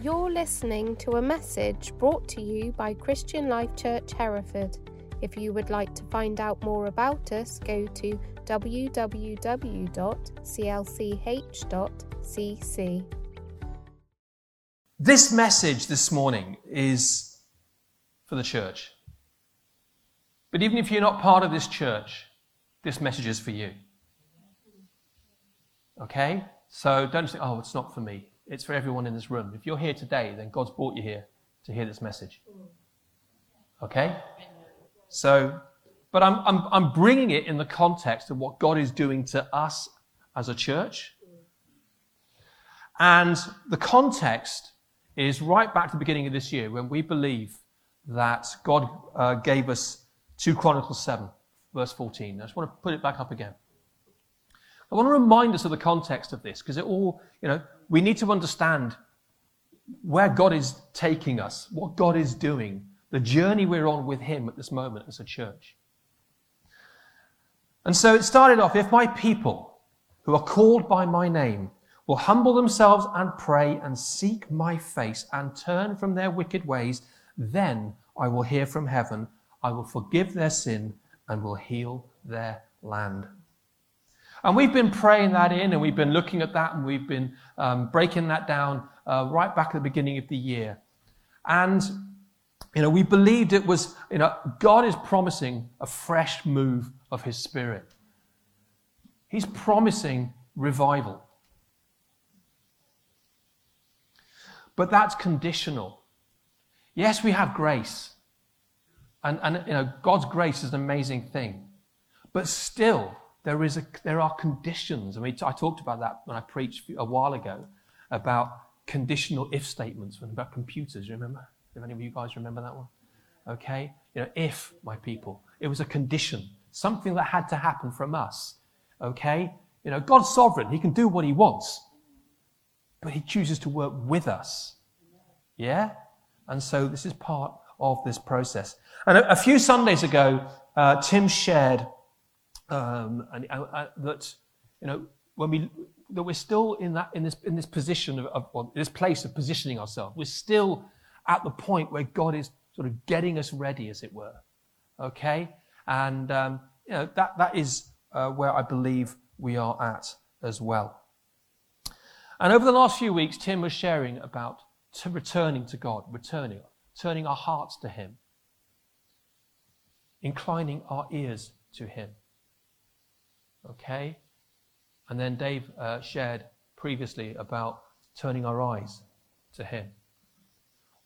You're listening to a message brought to you by Christian Life Church Hereford. If you would like to find out more about us, go to www.clch.cc. This message this morning is for the church. But even if you're not part of this church, this message is for you. Okay? So don't think, oh, it's not for me. It's for everyone in this room. If you're here today, then God's brought you here to hear this message. Okay? So, but I'm, I'm, I'm bringing it in the context of what God is doing to us as a church. And the context is right back to the beginning of this year when we believe that God uh, gave us 2 Chronicles 7, verse 14. I just want to put it back up again. I want to remind us of the context of this because it all, you know, we need to understand where God is taking us, what God is doing, the journey we're on with Him at this moment as a church. And so it started off if my people who are called by my name will humble themselves and pray and seek my face and turn from their wicked ways, then I will hear from heaven, I will forgive their sin and will heal their land. And we've been praying that in and we've been looking at that and we've been um, breaking that down uh, right back at the beginning of the year. And, you know, we believed it was, you know, God is promising a fresh move of His Spirit. He's promising revival. But that's conditional. Yes, we have grace. And, and you know, God's grace is an amazing thing. But still, there, is a, there are conditions. I mean, I talked about that when I preached a while ago about conditional if statements about computers. You remember? If any of you guys remember that one? Okay? You know, if my people. It was a condition, something that had to happen from us. Okay? You know, God's sovereign. He can do what he wants. But he chooses to work with us. Yeah? And so this is part of this process. And a, a few Sundays ago, uh, Tim shared um, and uh, that you know when we that we're still in that in this in this position of, of well, this place of positioning ourselves. We're still at the point where God is sort of getting us ready, as it were. Okay, and um, you know that that is uh, where I believe we are at as well. And over the last few weeks, Tim was sharing about returning to God, returning, turning our hearts to Him, inclining our ears to Him. Okay? And then Dave uh, shared previously about turning our eyes to Him.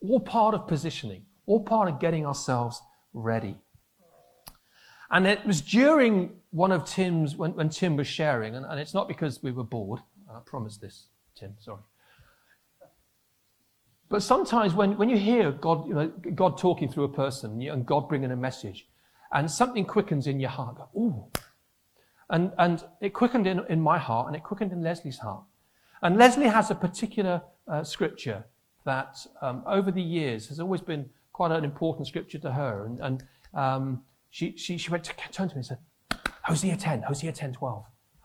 All part of positioning, all part of getting ourselves ready. And it was during one of Tim's, when, when Tim was sharing, and, and it's not because we were bored, I promise this, Tim, sorry. But sometimes when, when you hear God, you know, God talking through a person and God bringing a message, and something quickens in your heart, go, ooh, and, and it quickened in, in my heart and it quickened in Leslie's heart. And Leslie has a particular uh, scripture that um, over the years has always been quite an important scripture to her. And, and um, she, she, she went to turn to me and said, Hosea 10, Hosea 10, 12.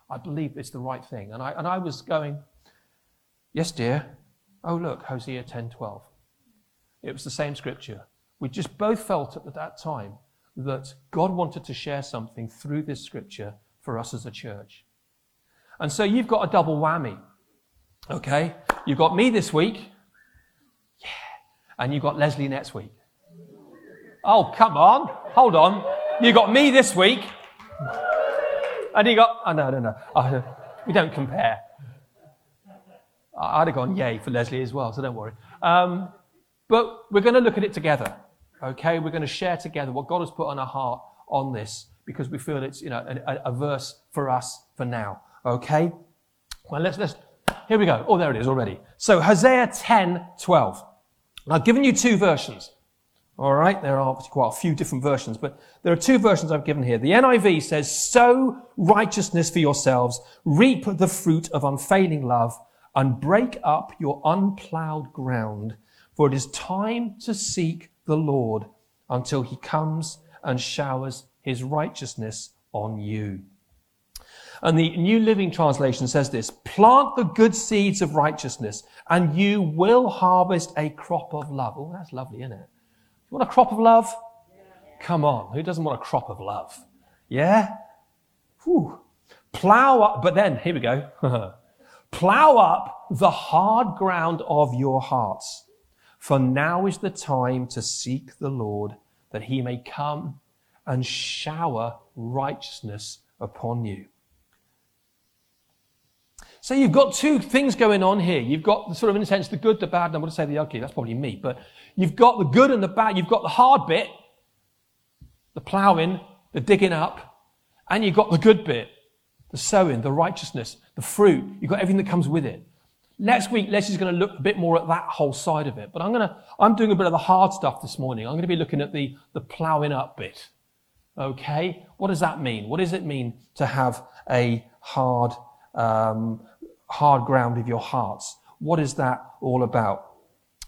I believe it's the right thing. And I, and I was going, Yes, dear. Oh, look, Hosea 10, 12. It was the same scripture. We just both felt at that time that God wanted to share something through this scripture for us as a church. And so you've got a double whammy. Okay? You've got me this week. Yeah. And you've got Leslie next week. Oh, come on. Hold on. You got me this week. And you got, oh, no, no, no. Oh, we don't compare. I'd have gone yay for Leslie as well, so don't worry. Um, but we're going to look at it together. Okay? We're going to share together what God has put on our heart on this because we feel it's, you know, a, a verse for us for now. Okay? Well, let's, let's, here we go. Oh, there it is already. So Hosea 10, 12. I've given you two versions. All right, there are quite a few different versions, but there are two versions I've given here. The NIV says, sow righteousness for yourselves, reap the fruit of unfailing love, and break up your unplowed ground, for it is time to seek the Lord until he comes and showers his righteousness on you. And the New Living Translation says this, plant the good seeds of righteousness and you will harvest a crop of love. Oh, that's lovely, isn't it? You want a crop of love? Come on. Who doesn't want a crop of love? Yeah? Whew. Plow up, but then, here we go. Plow up the hard ground of your hearts. For now is the time to seek the Lord that he may come and shower righteousness upon you. So you've got two things going on here. You've got the sort of, in a sense, the good, the bad, and I'm going to say the ugly. That's probably me. But you've got the good and the bad. You've got the hard bit, the ploughing, the digging up, and you've got the good bit, the sowing, the righteousness, the fruit. You've got everything that comes with it. Next week, Leslie's going to look a bit more at that whole side of it. But I'm going to, I'm doing a bit of the hard stuff this morning. I'm going to be looking at the, the ploughing up bit. Okay? What does that mean? What does it mean to have a hard, um, hard ground of your hearts? What is that all about?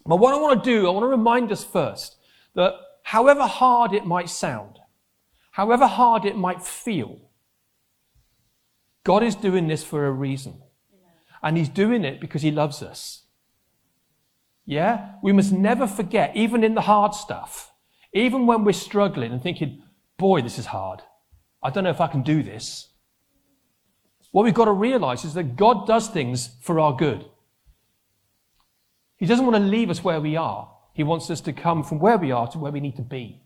But what I want to do, I want to remind us first that however hard it might sound, however hard it might feel, God is doing this for a reason. And He's doing it because He loves us. Yeah? We must never forget, even in the hard stuff, even when we're struggling and thinking, boy, this is hard. I don't know if I can do this. What we've got to realize is that God does things for our good. He doesn't want to leave us where we are. He wants us to come from where we are to where we need to be.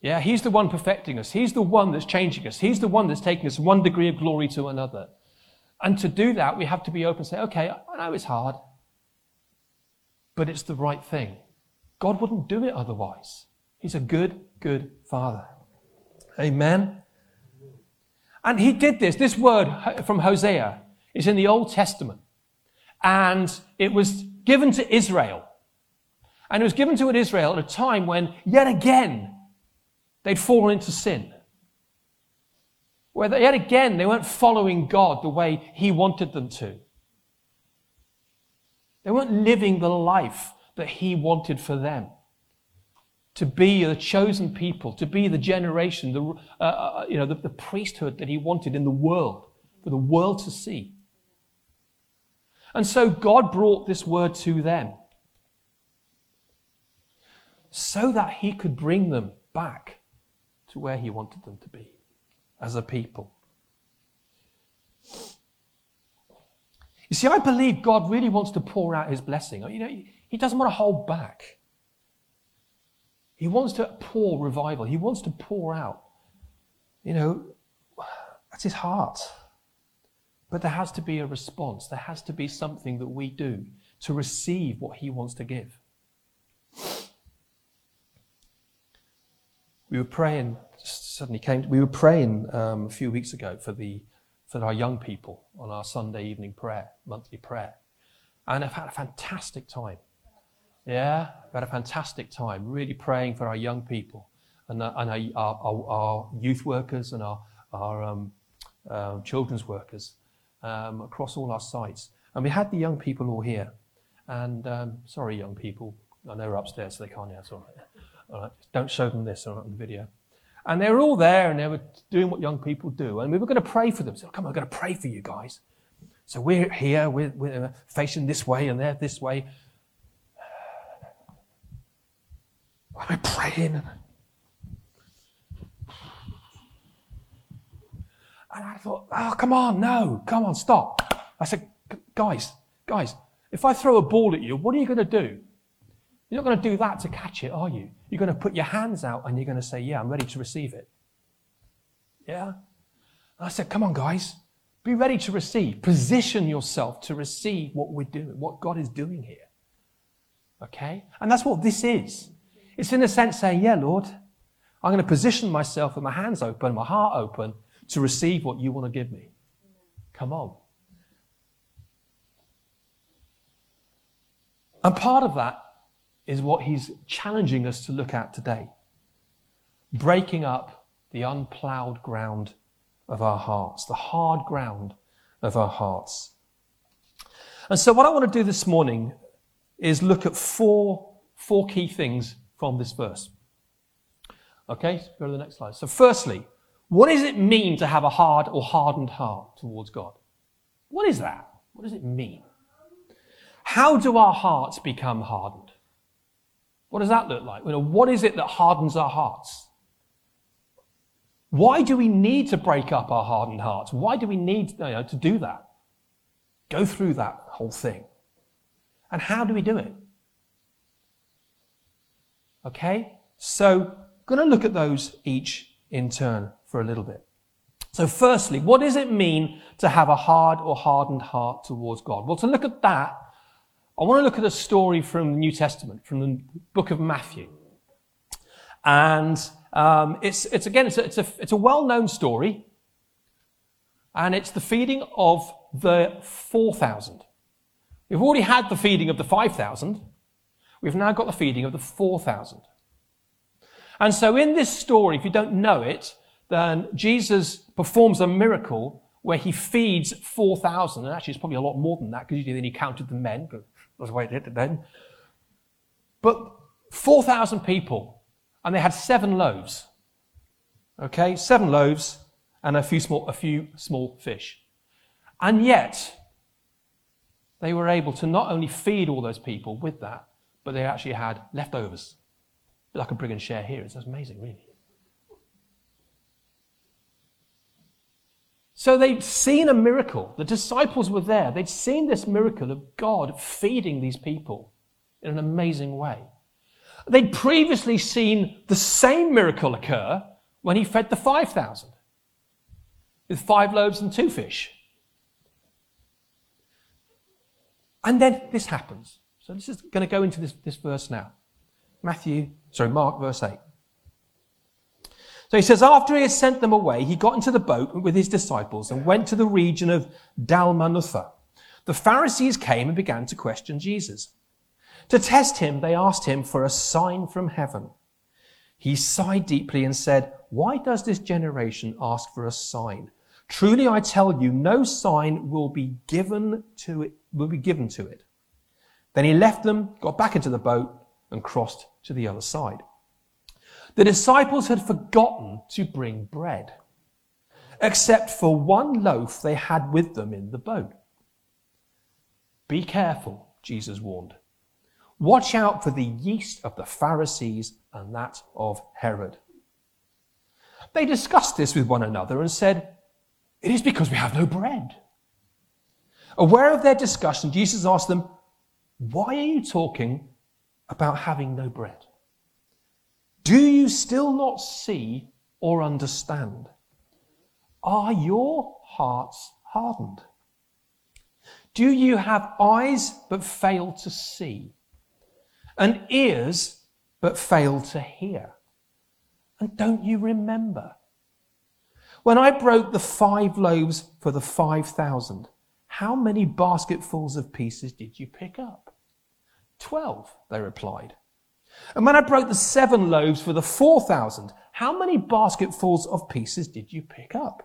Yeah, He's the one perfecting us. He's the one that's changing us. He's the one that's taking us one degree of glory to another. And to do that, we have to be open and say, okay, I know it's hard, but it's the right thing. God wouldn't do it otherwise. He's a good, good father. Amen. And he did this. This word from Hosea is in the Old Testament. And it was given to Israel. And it was given to Israel at a time when, yet again, they'd fallen into sin where they, yet again they weren't following God the way He wanted them to. They weren't living the life that He wanted for them. To be the chosen people, to be the generation, the, uh, uh, you know, the, the priesthood that He wanted in the world, for the world to see. And so God brought this word to them so that He could bring them back to where He wanted them to be as a people. You see, I believe God really wants to pour out his blessing. You know, he doesn't want to hold back. He wants to pour revival. He wants to pour out. You know, that's his heart. But there has to be a response. There has to be something that we do to receive what he wants to give. We were praying suddenly came. We were praying um, a few weeks ago for the for our young people on our Sunday evening prayer, monthly prayer, and I've had a fantastic time. Yeah, we had a fantastic time, really praying for our young people and, uh, and our, our, our, youth workers and our, our um, uh, children's workers um, across all our sites. And we had the young people all here. And um, sorry, young people, I know they're upstairs, so they can't hear. It's all right. All right. Don't show them this on the video. And they were all there and they were doing what young people do. And we were going to pray for them. So, come on, we're going to pray for you guys. So we're here, we're, we're facing this way and they're this way. We're praying. And I thought, oh, come on, no, come on, stop. I said, guys, guys, if I throw a ball at you, what are you going to do? You're not going to do that to catch it, are you? You're going to put your hands out and you're going to say, Yeah, I'm ready to receive it. Yeah? And I said, Come on, guys. Be ready to receive. Position yourself to receive what we're doing, what God is doing here. Okay? And that's what this is. It's in a sense saying, Yeah, Lord, I'm going to position myself with my hands open, my heart open to receive what you want to give me. Come on. And part of that is what he's challenging us to look at today. Breaking up the unplowed ground of our hearts, the hard ground of our hearts. And so, what I want to do this morning is look at four, four key things from this verse. Okay, go to the next slide. So, firstly, What does it mean to have a hard or hardened heart towards God? What is that? What does it mean? How do our hearts become hardened? What does that look like? You know, what is it that hardens our hearts? Why do we need to break up our hardened hearts? Why do we need you know, to do that? Go through that whole thing. And how do we do it? Okay? So, going to look at those each in turn for a little bit. So, firstly, what does it mean to have a hard or hardened heart towards God? Well, to look at that, I want to look at a story from the New Testament, from the book of Matthew. And um, it's, it's again, it's a, it's a, it's a well-known story, and it's the feeding of the 4,000. We've already had the feeding of the 5,000. We've now got the feeding of the 4,000. And so in this story, if you don't know it, then Jesus performs a miracle where he feeds 4,000. And actually, it's probably a lot more than that because then he counted the men. That's the way it did it then. But 4,000 people, and they had seven loaves. Okay, seven loaves and a few small, a few small fish. And yet, they were able to not only feed all those people with that, but they actually had leftovers. Like a bring and share here. It's amazing, really. So they'd seen a miracle. The disciples were there. They'd seen this miracle of God feeding these people in an amazing way. They'd previously seen the same miracle occur when he fed the 5,000 with five loaves and two fish. And then this happens. So this is going to go into this, this verse now. Matthew, sorry, Mark, verse 8. So he says, after he had sent them away, he got into the boat with his disciples and went to the region of Dalmanutha. The Pharisees came and began to question Jesus. To test him, they asked him for a sign from heaven. He sighed deeply and said, Why does this generation ask for a sign? Truly I tell you, no sign will be given to it, will be given to it. Then he left them, got back into the boat, and crossed to the other side. The disciples had forgotten to bring bread, except for one loaf they had with them in the boat. Be careful, Jesus warned. Watch out for the yeast of the Pharisees and that of Herod. They discussed this with one another and said, It is because we have no bread. Aware of their discussion, Jesus asked them, Why are you talking about having no bread? Do you still not see or understand? Are your hearts hardened? Do you have eyes but fail to see? And ears but fail to hear? And don't you remember? When I broke the five loaves for the five thousand, how many basketfuls of pieces did you pick up? Twelve, they replied. And when I broke the seven loaves for the 4,000, how many basketfuls of pieces did you pick up?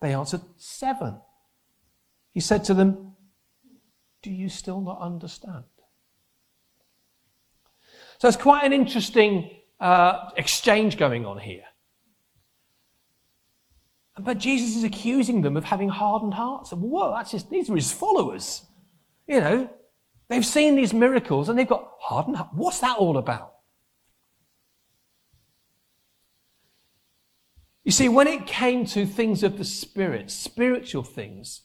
They answered, Seven. He said to them, Do you still not understand? So it's quite an interesting uh, exchange going on here. But Jesus is accusing them of having hardened hearts. Whoa, that's just, these are his followers. You know, They've seen these miracles and they've got hardened. What's that all about? You see, when it came to things of the Spirit, spiritual things,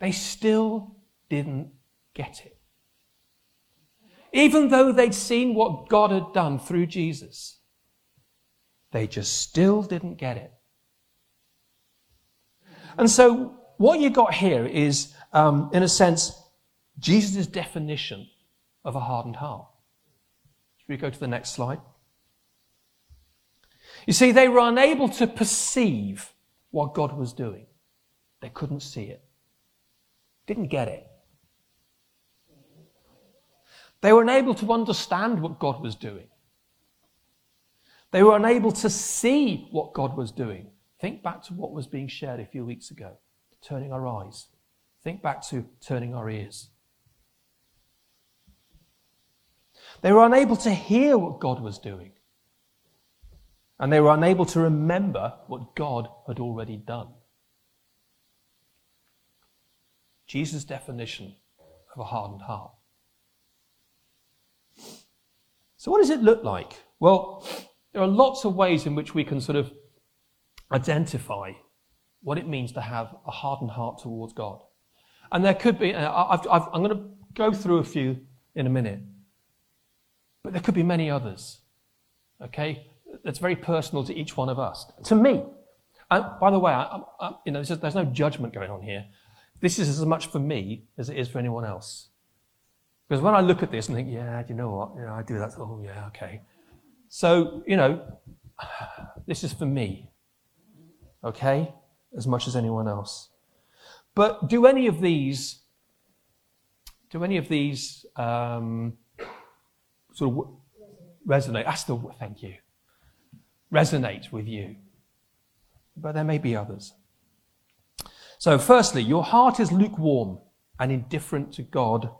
they still didn't get it. Even though they'd seen what God had done through Jesus, they just still didn't get it. And so, what you got here is, um, in a sense, Jesus' definition of a hardened heart. Should we go to the next slide? You see, they were unable to perceive what God was doing. They couldn't see it. Didn't get it. They were unable to understand what God was doing. They were unable to see what God was doing. Think back to what was being shared a few weeks ago turning our eyes. Think back to turning our ears. They were unable to hear what God was doing. And they were unable to remember what God had already done. Jesus' definition of a hardened heart. So, what does it look like? Well, there are lots of ways in which we can sort of identify what it means to have a hardened heart towards God. And there could be, uh, I've, I'm going to go through a few in a minute, but there could be many others. Okay? That's very personal to each one of us. To me, and by the way, I, I, you know, there's no judgment going on here. This is as much for me as it is for anyone else. Because when I look at this and think, yeah, you know what? Know, I do that. Oh, yeah, okay. So, you know, this is for me. Okay? As much as anyone else. But do any of these, do any of these um, sort of resonate? That's the, thank you. Resonate with you. But there may be others. So, firstly, your heart is lukewarm and indifferent to God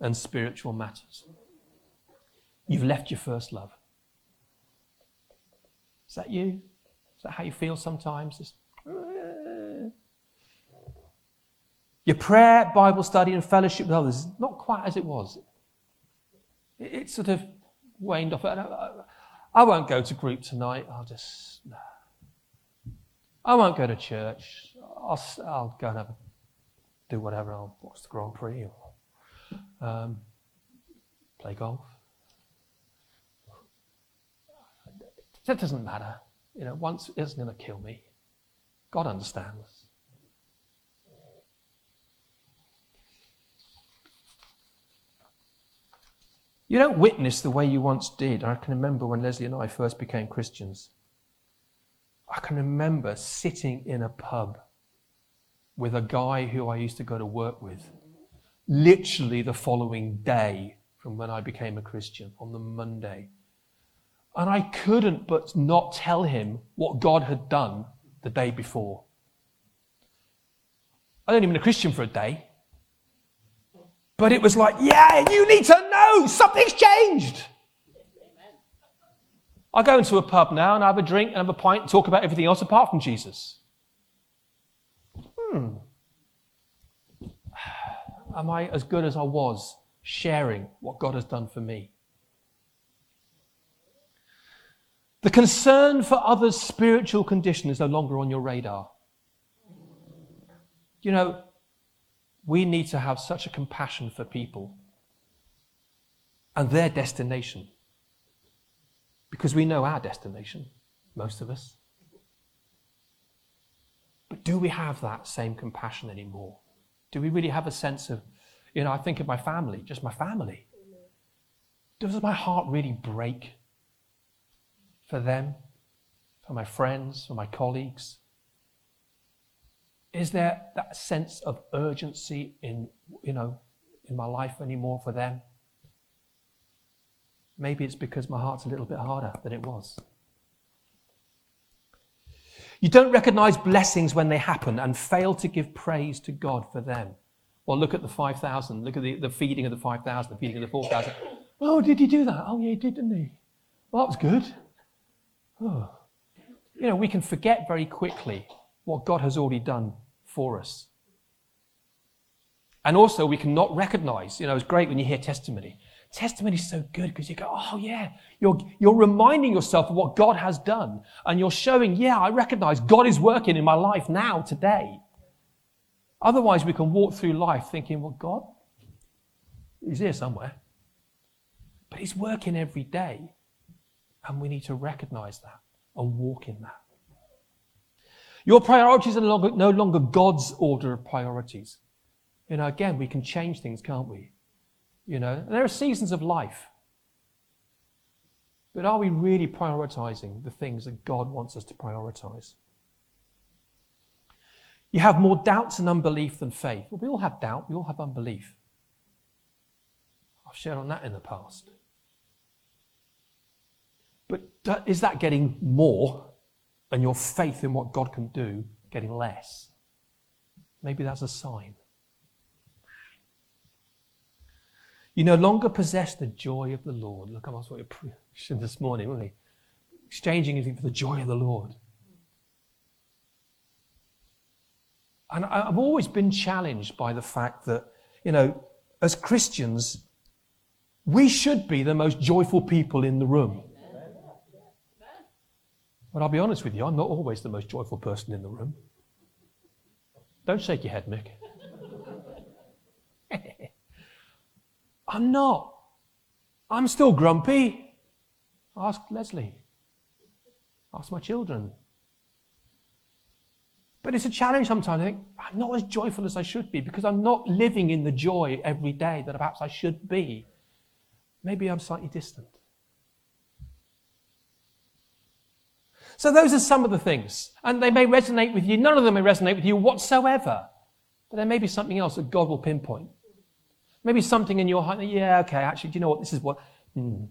and spiritual matters. You've left your first love. Is that you? Is that how you feel sometimes? Just. Your prayer, Bible study, and fellowship with others is not quite as it was. It's sort of waned off. I won't go to group tonight. I'll just. I won't go to church. I'll, I'll go and have a, do whatever. I'll watch the Grand Prix or um, play golf. That doesn't matter. You know, once it isn't going to kill me. God understands. You don't witness the way you once did. I can remember when Leslie and I first became Christians. I can remember sitting in a pub with a guy who I used to go to work with, literally the following day from when I became a Christian, on the Monday. And I couldn't but not tell him what God had done the day before. I'd only been a Christian for a day. But it was like, yeah, you need to something's changed. I go into a pub now and I have a drink and have a pint and talk about everything else apart from Jesus. Hmm. Am I as good as I was sharing what God has done for me? The concern for others' spiritual condition is no longer on your radar. You know, we need to have such a compassion for people and their destination because we know our destination, most of us. But do we have that same compassion anymore? Do we really have a sense of, you know, I think of my family, just my family. Does my heart really break for them, for my friends, for my colleagues? Is there that sense of urgency in, you know, in my life anymore for them? Maybe it's because my heart's a little bit harder than it was. You don't recognize blessings when they happen and fail to give praise to God for them. Well, look at the 5,000. Look at the, the feeding of the 5,000, the feeding of the 4,000. Oh, did he do that? Oh, yeah, he did, didn't he? Well, that was good. Oh. You know, we can forget very quickly what God has already done for us. And also, we cannot recognize, you know, it's great when you hear testimony. Testimony is so good because you go, oh, yeah, you're, you're reminding yourself of what God has done. And you're showing, yeah, I recognize God is working in my life now, today. Otherwise, we can walk through life thinking, well, God, He's here somewhere. But He's working every day. And we need to recognize that and walk in that. Your priorities are no longer, no longer God's order of priorities. You know, again, we can change things, can't we? You know, there are seasons of life. But are we really prioritizing the things that God wants us to prioritize? You have more doubts and unbelief than faith. Well, we all have doubt, we all have unbelief. I've shared on that in the past. But is that getting more and your faith in what God can do getting less? Maybe that's a sign. You no longer possess the joy of the Lord. Look, I was what you're preaching this morning, weren't we? exchanging anything for the joy of the Lord. And I've always been challenged by the fact that, you know, as Christians, we should be the most joyful people in the room. But I'll be honest with you, I'm not always the most joyful person in the room. Don't shake your head, Mick. I'm not. I'm still grumpy. Ask Leslie. Ask my children. But it's a challenge sometimes. I think I'm not as joyful as I should be because I'm not living in the joy every day that perhaps I should be. Maybe I'm slightly distant. So those are some of the things. And they may resonate with you. None of them may resonate with you whatsoever. But there may be something else that God will pinpoint. Maybe something in your heart. Yeah, okay, actually, do you know what? This is what, hmm,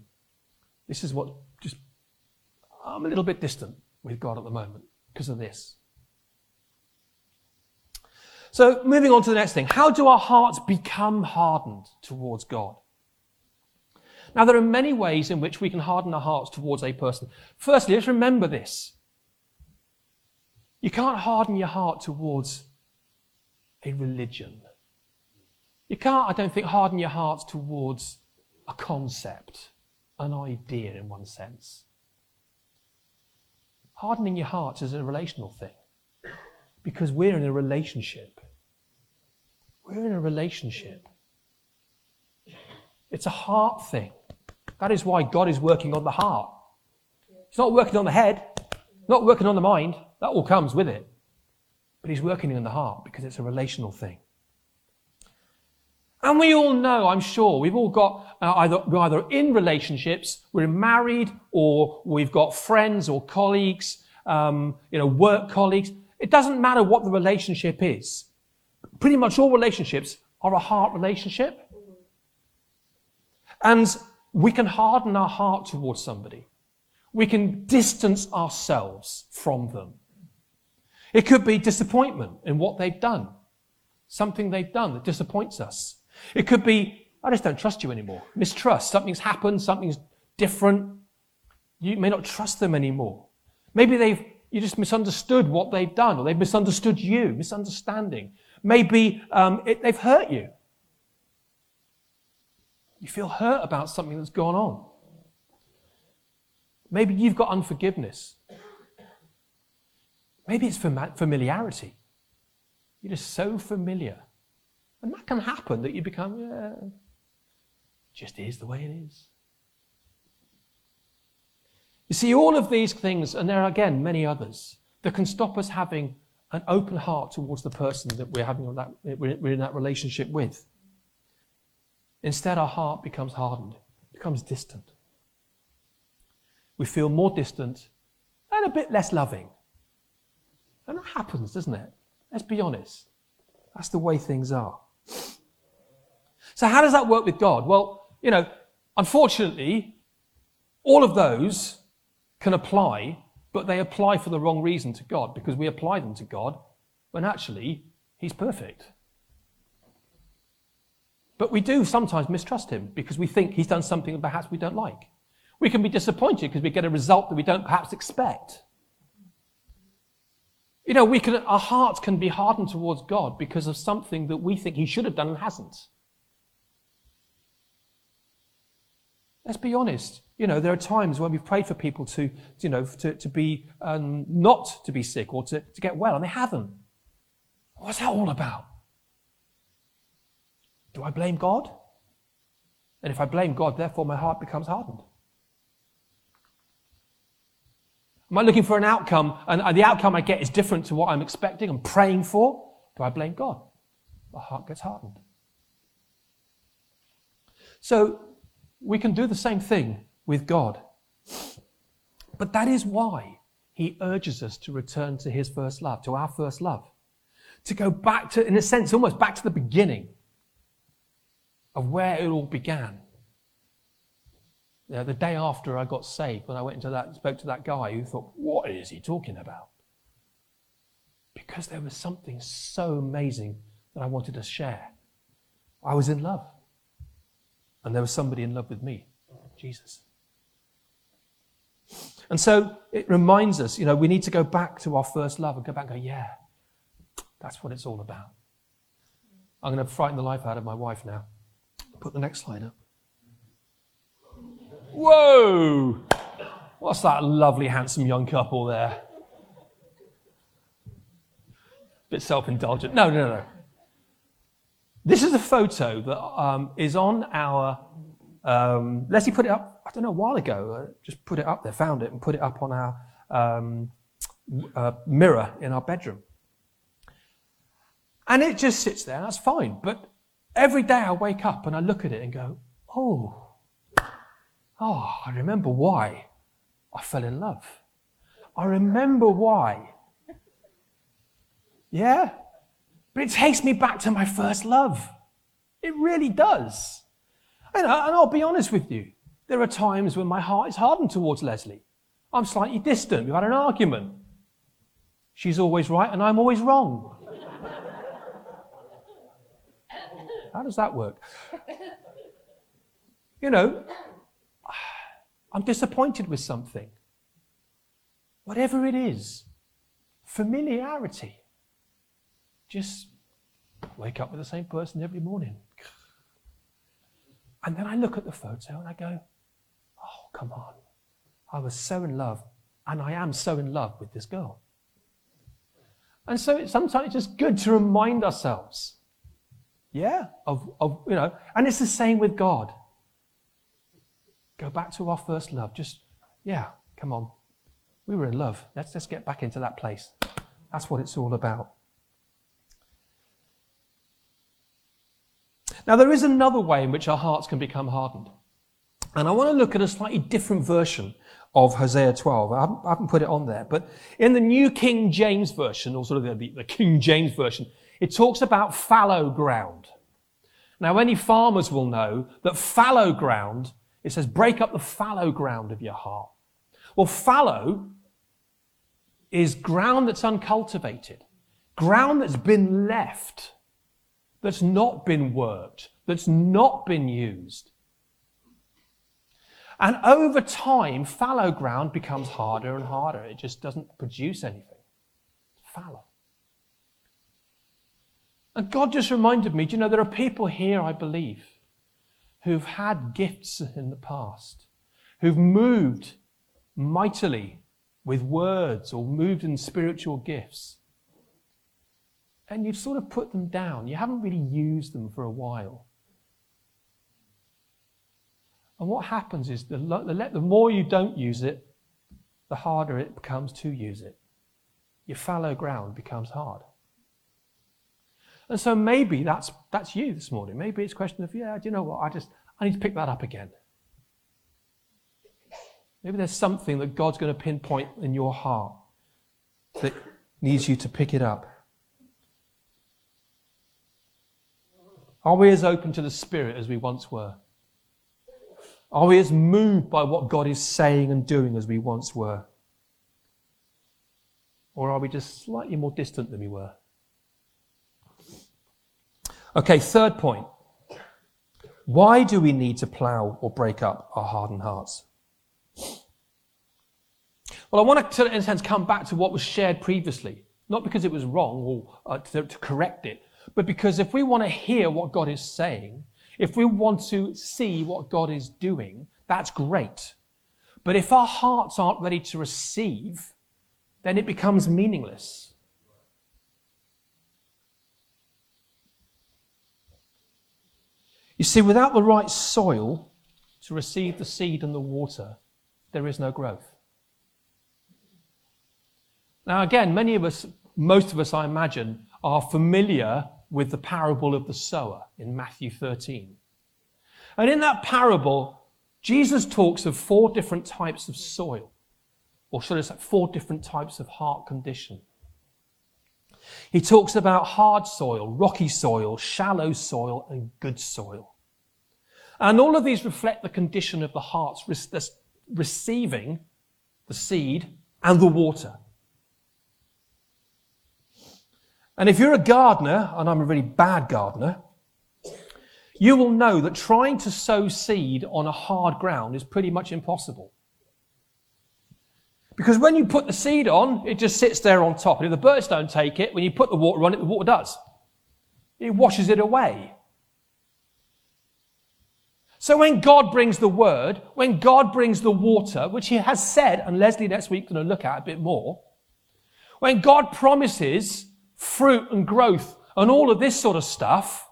this is what just, I'm a little bit distant with God at the moment because of this. So moving on to the next thing. How do our hearts become hardened towards God? Now, there are many ways in which we can harden our hearts towards a person. Firstly, let's remember this. You can't harden your heart towards a religion. You can't, I don't think, harden your hearts towards a concept, an idea in one sense. Hardening your hearts is a relational thing because we're in a relationship. We're in a relationship. It's a heart thing. That is why God is working on the heart. He's not working on the head, not working on the mind. That all comes with it. But He's working on the heart because it's a relational thing. And we all know, I'm sure, we've all got uh, either, we're either in relationships, we're married, or we've got friends or colleagues, um, you know, work colleagues. It doesn't matter what the relationship is. Pretty much all relationships are a heart relationship. And we can harden our heart towards somebody. We can distance ourselves from them. It could be disappointment in what they've done, something they've done that disappoints us. It could be, I just don't trust you anymore. Mistrust. Something's happened, something's different. You may not trust them anymore. Maybe they've, you just misunderstood what they've done, or they've misunderstood you, misunderstanding. Maybe um, it, they've hurt you. You feel hurt about something that's gone on. Maybe you've got unforgiveness. Maybe it's familiarity. You're just so familiar. And that can happen that you become, yeah, just is the way it is. You see, all of these things, and there are again many others, that can stop us having an open heart towards the person that we're having that, we're in that relationship with. Instead, our heart becomes hardened, becomes distant. We feel more distant and a bit less loving. And that happens, doesn't it? Let's be honest. That's the way things are. So, how does that work with God? Well, you know, unfortunately, all of those can apply, but they apply for the wrong reason to God because we apply them to God when actually He's perfect. But we do sometimes mistrust him because we think he's done something that perhaps we don't like. We can be disappointed because we get a result that we don't perhaps expect. You know, we can, our hearts can be hardened towards God because of something that we think he should have done and hasn't. Let's be honest. You know, there are times when we've prayed for people to, you know, to, to be, um, not to be sick or to, to get well, and they haven't. What's that all about? Do I blame God? And if I blame God, therefore my heart becomes hardened. Am I looking for an outcome and uh, the outcome I get is different to what I'm expecting and praying for? Do I blame God? My heart gets hardened. So we can do the same thing with God. But that is why he urges us to return to his first love, to our first love. To go back to, in a sense, almost back to the beginning of where it all began. You know, the day after I got saved, when I went into that, and spoke to that guy who thought, what is he talking about? Because there was something so amazing that I wanted to share. I was in love. And there was somebody in love with me, Jesus. And so it reminds us, you know, we need to go back to our first love and go back and go, yeah, that's what it's all about. I'm going to frighten the life out of my wife now. Put the next slide up. Whoa! What's that lovely, handsome young couple there? Bit self indulgent. No, no, no. This is a photo that um, is on our. Um, Leslie put it up, I don't know, a while ago. Uh, just put it up there, found it, and put it up on our um, uh, mirror in our bedroom. And it just sits there, that's fine. But every day I wake up and I look at it and go, oh, oh, I remember why I fell in love. I remember why. Yeah? But it takes me back to my first love. It really does. And, I, and I'll be honest with you. There are times when my heart is hardened towards Leslie. I'm slightly distant. We've had an argument. She's always right and I'm always wrong. How does that work? You know, I'm disappointed with something. Whatever it is, familiarity. Just wake up with the same person every morning. And then I look at the photo and I go, oh, come on. I was so in love, and I am so in love with this girl. And so it's sometimes it's just good to remind ourselves yeah, of, of, you know, and it's the same with God. Go back to our first love. Just, yeah, come on. We were in love. Let's just get back into that place. That's what it's all about. Now, there is another way in which our hearts can become hardened. And I want to look at a slightly different version of Hosea 12. I haven't, I haven't put it on there, but in the New King James Version, or sort of the, the King James Version, it talks about fallow ground. Now, any farmers will know that fallow ground, it says, break up the fallow ground of your heart. Well, fallow is ground that's uncultivated, ground that's been left, that's not been worked, that's not been used. And over time, fallow ground becomes harder and harder. It just doesn't produce anything. Fallow. And God just reminded me, do you know, there are people here, I believe, who've had gifts in the past, who've moved mightily with words or moved in spiritual gifts. And you've sort of put them down. You haven't really used them for a while. And what happens is the, the more you don't use it, the harder it becomes to use it. Your fallow ground becomes hard. And so maybe that's, that's you this morning. Maybe it's a question of, yeah, do you know what? I just, I need to pick that up again. Maybe there's something that God's going to pinpoint in your heart that needs you to pick it up. Are we as open to the Spirit as we once were? Are we as moved by what God is saying and doing as we once were? Or are we just slightly more distant than we were? Okay, third point. Why do we need to plow or break up our hardened hearts? Well, I want to, in a sense, come back to what was shared previously. Not because it was wrong or uh, to, to correct it, but because if we want to hear what God is saying, if we want to see what God is doing, that's great. But if our hearts aren't ready to receive, then it becomes meaningless. You see, without the right soil to receive the seed and the water, there is no growth. Now, again, many of us, most of us, I imagine, are familiar with the parable of the sower in Matthew 13. And in that parable, Jesus talks of four different types of soil, or should I say, four different types of heart condition. He talks about hard soil, rocky soil, shallow soil, and good soil. And all of these reflect the condition of the hearts receiving the seed and the water. And if you're a gardener, and I'm a really bad gardener, you will know that trying to sow seed on a hard ground is pretty much impossible. Because when you put the seed on, it just sits there on top. And if the birds don't take it, when you put the water on it, the water does. It washes it away. So when God brings the word, when God brings the water, which he has said, and Leslie next week going to look at a bit more, when God promises fruit and growth and all of this sort of stuff,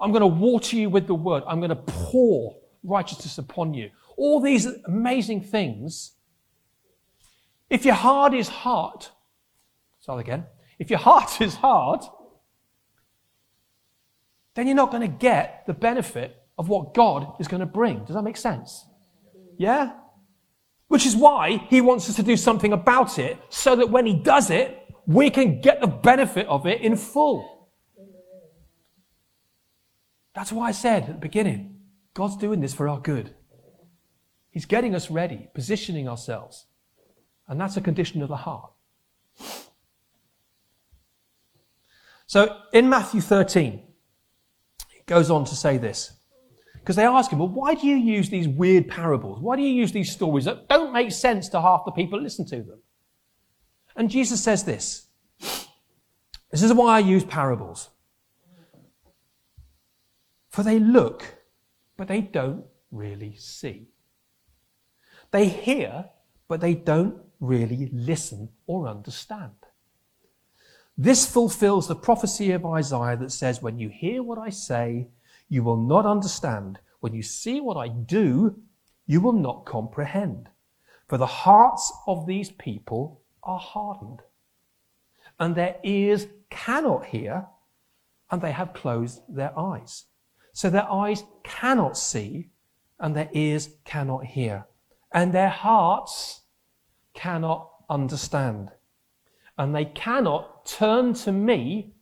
I'm going to water you with the word. I'm going to pour righteousness upon you. All these amazing things. If your heart is hard, start again. If your heart is hard, then you're not going to get the benefit of what God is going to bring. Does that make sense? Yeah? Which is why he wants us to do something about it so that when he does it, we can get the benefit of it in full. That's why I said at the beginning, God's doing this for our good. He's getting us ready, positioning ourselves. And that's a condition of the heart. So in Matthew 13, it goes on to say this. Because they ask him, well, why do you use these weird parables? Why do you use these stories that don't make sense to half the people listen to them? And Jesus says this. This is why I use parables. For they look, but they don't really see. They hear, but they don't really listen or understand. This fulfills the prophecy of Isaiah that says, When you hear what I say, you will not understand. When you see what I do, you will not comprehend. For the hearts of these people are hardened, and their ears cannot hear, and they have closed their eyes. So their eyes cannot see, and their ears cannot hear, and their hearts cannot understand. And they cannot turn to me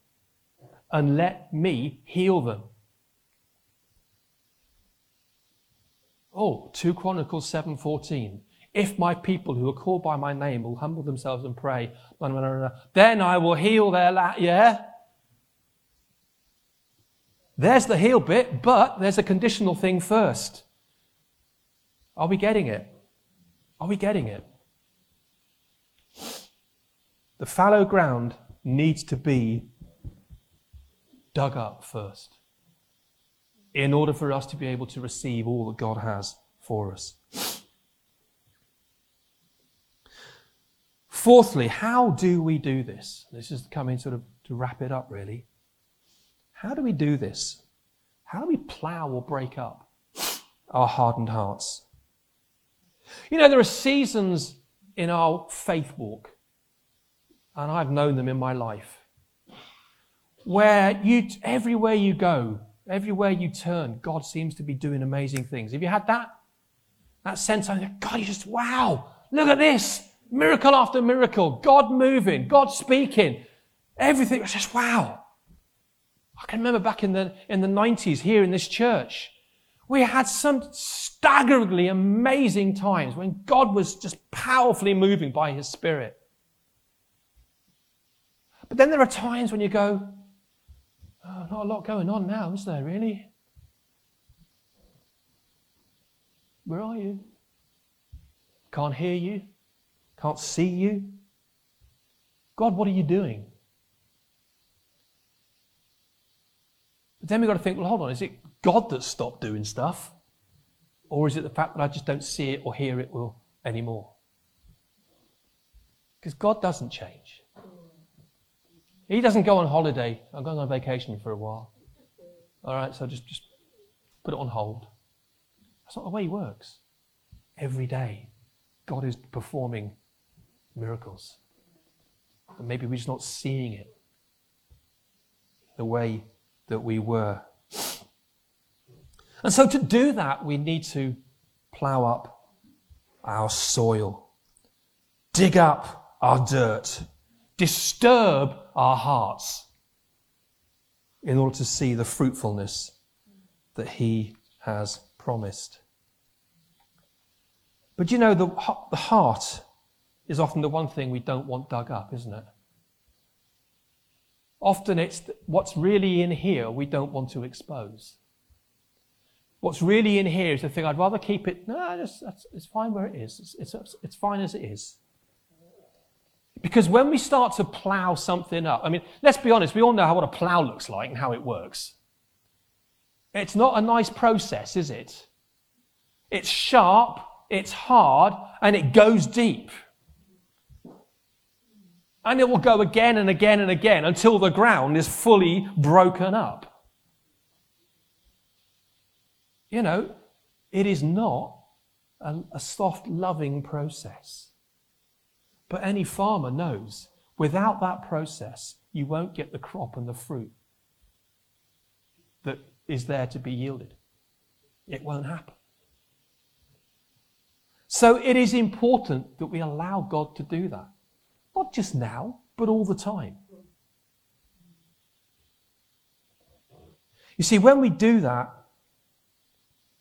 and let me heal them. Oh, 2 Chronicles 7:14. If my people who are called by my name will humble themselves and pray, then I will heal their land. Yeah? There's the heal bit, but there's a conditional thing first. Are we getting it? Are we getting it? The fallow ground needs to be dug up first in order for us to be able to receive all that God has for us. Fourthly, how do we do this? This is coming sort of to wrap it up, really. How do we do this? How do we plow or break up our hardened hearts? You know, there are seasons in our faith walk, and I've known them in my life, where you, everywhere you go, Everywhere you turn, God seems to be doing amazing things. Have you had that? That sense of, God, you just, wow, look at this. Miracle after miracle. God moving, God speaking. Everything was just, wow. I can remember back in the, in the 90s here in this church, we had some staggeringly amazing times when God was just powerfully moving by His Spirit. But then there are times when you go, Oh, not a lot going on now, is there really? Where are you? Can't hear you. Can't see you. God, what are you doing? But then we've got to think, well, hold on, is it God that stopped doing stuff? Or is it the fact that I just don't see it or hear it anymore? Because God doesn't change. He doesn't go on holiday. I'm going on vacation for a while. All right, so just, just put it on hold. That's not the way he works. Every day, God is performing miracles. And maybe we're just not seeing it the way that we were. And so to do that, we need to plow up our soil, dig up our dirt, disturb our hearts in order to see the fruitfulness that He has promised. But you know, the, the heart is often the one thing we don't want dug up, isn't it? Often it's what's really in here we don't want to expose. What's really in here is the thing I'd rather keep it, no, it's, it's fine where it is. It's, it's, it's fine as it is. Because when we start to plow something up, I mean, let's be honest, we all know what a plow looks like and how it works. It's not a nice process, is it? It's sharp, it's hard, and it goes deep. And it will go again and again and again until the ground is fully broken up. You know, it is not a, a soft, loving process. But any farmer knows without that process, you won't get the crop and the fruit that is there to be yielded. It won't happen. So it is important that we allow God to do that. Not just now, but all the time. You see, when we do that,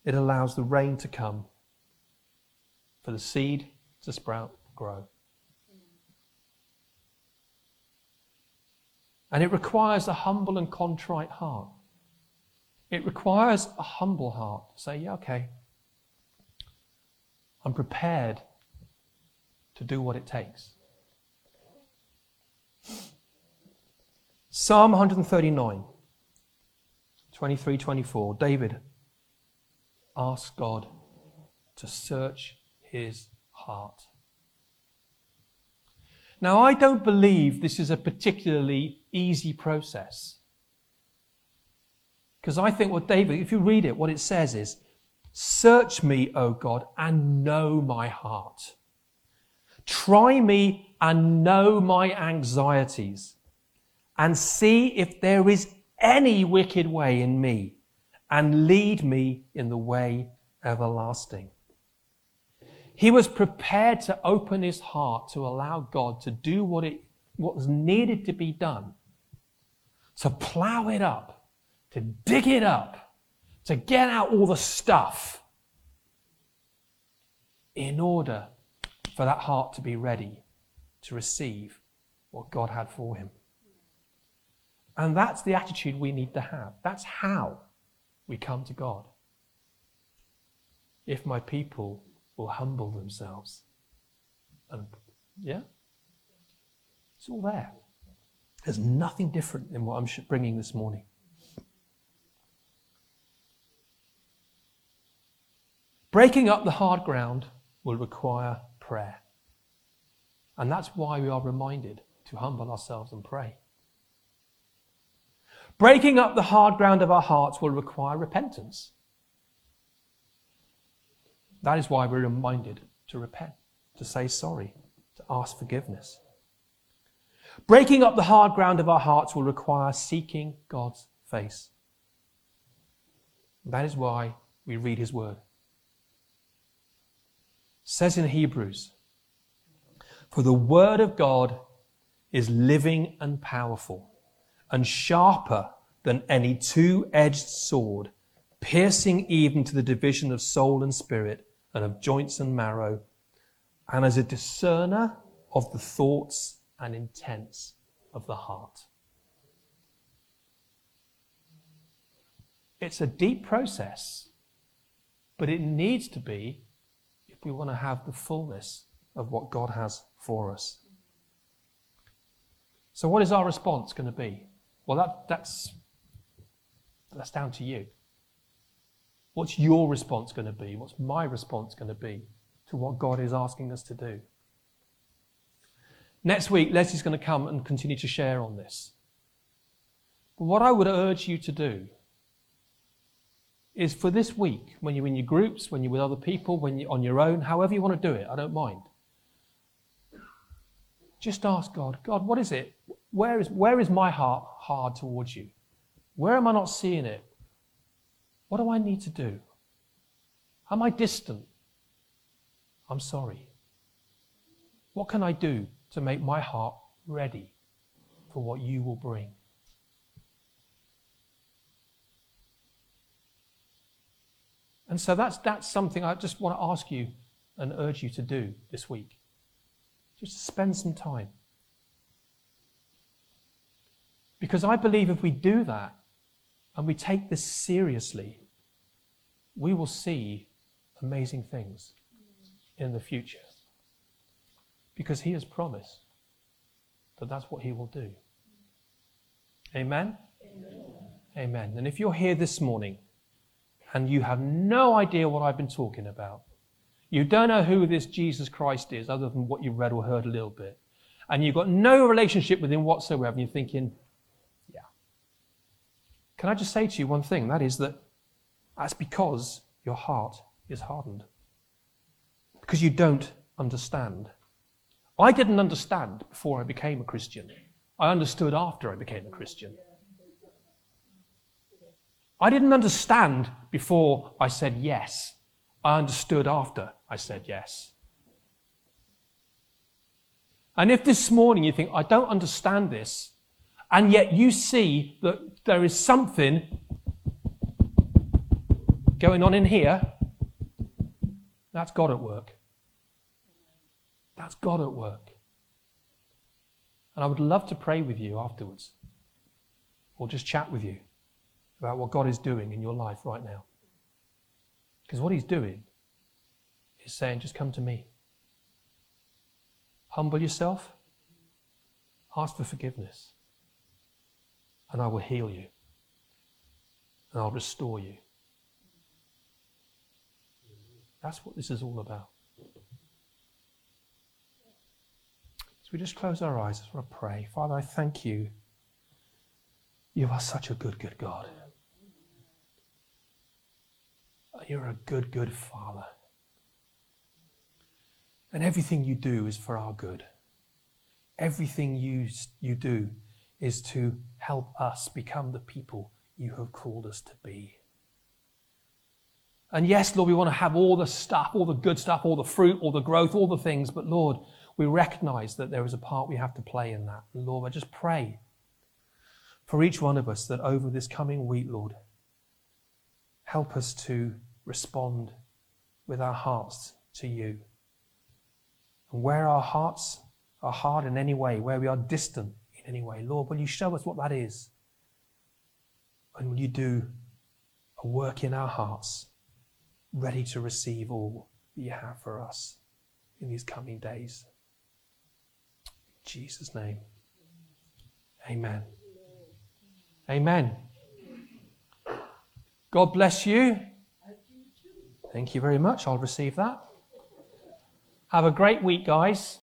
it allows the rain to come for the seed to sprout, grow. And it requires a humble and contrite heart. It requires a humble heart to say, yeah, okay, I'm prepared to do what it takes. Psalm 139, 23 24. David asks God to search his heart. Now, I don't believe this is a particularly easy process. Because I think what David, if you read it, what it says is, Search me, O God, and know my heart. Try me and know my anxieties, and see if there is any wicked way in me, and lead me in the way everlasting. He was prepared to open his heart to allow God to do what, it, what was needed to be done, to plow it up, to dig it up, to get out all the stuff in order for that heart to be ready to receive what God had for him. And that's the attitude we need to have. That's how we come to God. If my people will humble themselves. And yeah, it's all there. There's nothing different in what I'm bringing this morning. Breaking up the hard ground will require prayer. And that's why we are reminded to humble ourselves and pray. Breaking up the hard ground of our hearts will require repentance. That is why we're reminded to repent, to say sorry, to ask forgiveness. Breaking up the hard ground of our hearts will require seeking God's face. That is why we read his word. It says in Hebrews, For the word of God is living and powerful, and sharper than any two edged sword, piercing even to the division of soul and spirit and of joints and marrow, and as a discerner of the thoughts and intents of the heart. It's a deep process, but it needs to be if we want to have the fullness of what God has for us. So, what is our response going to be? Well, that, that's, that's down to you. What's your response going to be? What's my response going to be to what God is asking us to do? Next week, Leslie's going to come and continue to share on this. But what I would urge you to do is for this week, when you're in your groups, when you're with other people, when you're on your own, however you want to do it, I don't mind. Just ask God, God, what is it? Where is, where is my heart hard towards you? Where am I not seeing it? What do I need to do? Am I distant? I'm sorry. What can I do to make my heart ready for what you will bring? And so that's, that's something I just want to ask you and urge you to do this week. Just spend some time. Because I believe if we do that, and we take this seriously, we will see amazing things in the future. Because He has promised that that's what He will do. Amen? Amen? Amen. And if you're here this morning and you have no idea what I've been talking about, you don't know who this Jesus Christ is other than what you've read or heard a little bit, and you've got no relationship with Him whatsoever, and you're thinking, yeah. Can I just say to you one thing? That is that that's because your heart is hardened. Because you don't understand. I didn't understand before I became a Christian. I understood after I became a Christian. I didn't understand before I said yes. I understood after I said yes. And if this morning you think, I don't understand this, and yet you see that there is something going on in here, that's God at work. That's God at work. And I would love to pray with you afterwards, or just chat with you about what God is doing in your life right now. Because what He's doing is saying, just come to me. Humble yourself, ask for forgiveness, and I will heal you, and I'll restore you. That's what this is all about. So we just close our eyes as we pray. Father, I thank you. You are such a good, good God. You're a good, good Father. And everything you do is for our good. Everything you, you do is to help us become the people you have called us to be. And yes, Lord, we want to have all the stuff, all the good stuff, all the fruit, all the growth, all the things. But Lord, we recognize that there is a part we have to play in that. Lord, I just pray for each one of us that over this coming week, Lord, help us to respond with our hearts to you. And where our hearts are hard in any way, where we are distant in any way, Lord, will you show us what that is? And will you do a work in our hearts? ready to receive all that you have for us in these coming days. Jesus' name. Amen. Amen. God bless you. Thank you very much. I'll receive that. Have a great week, guys.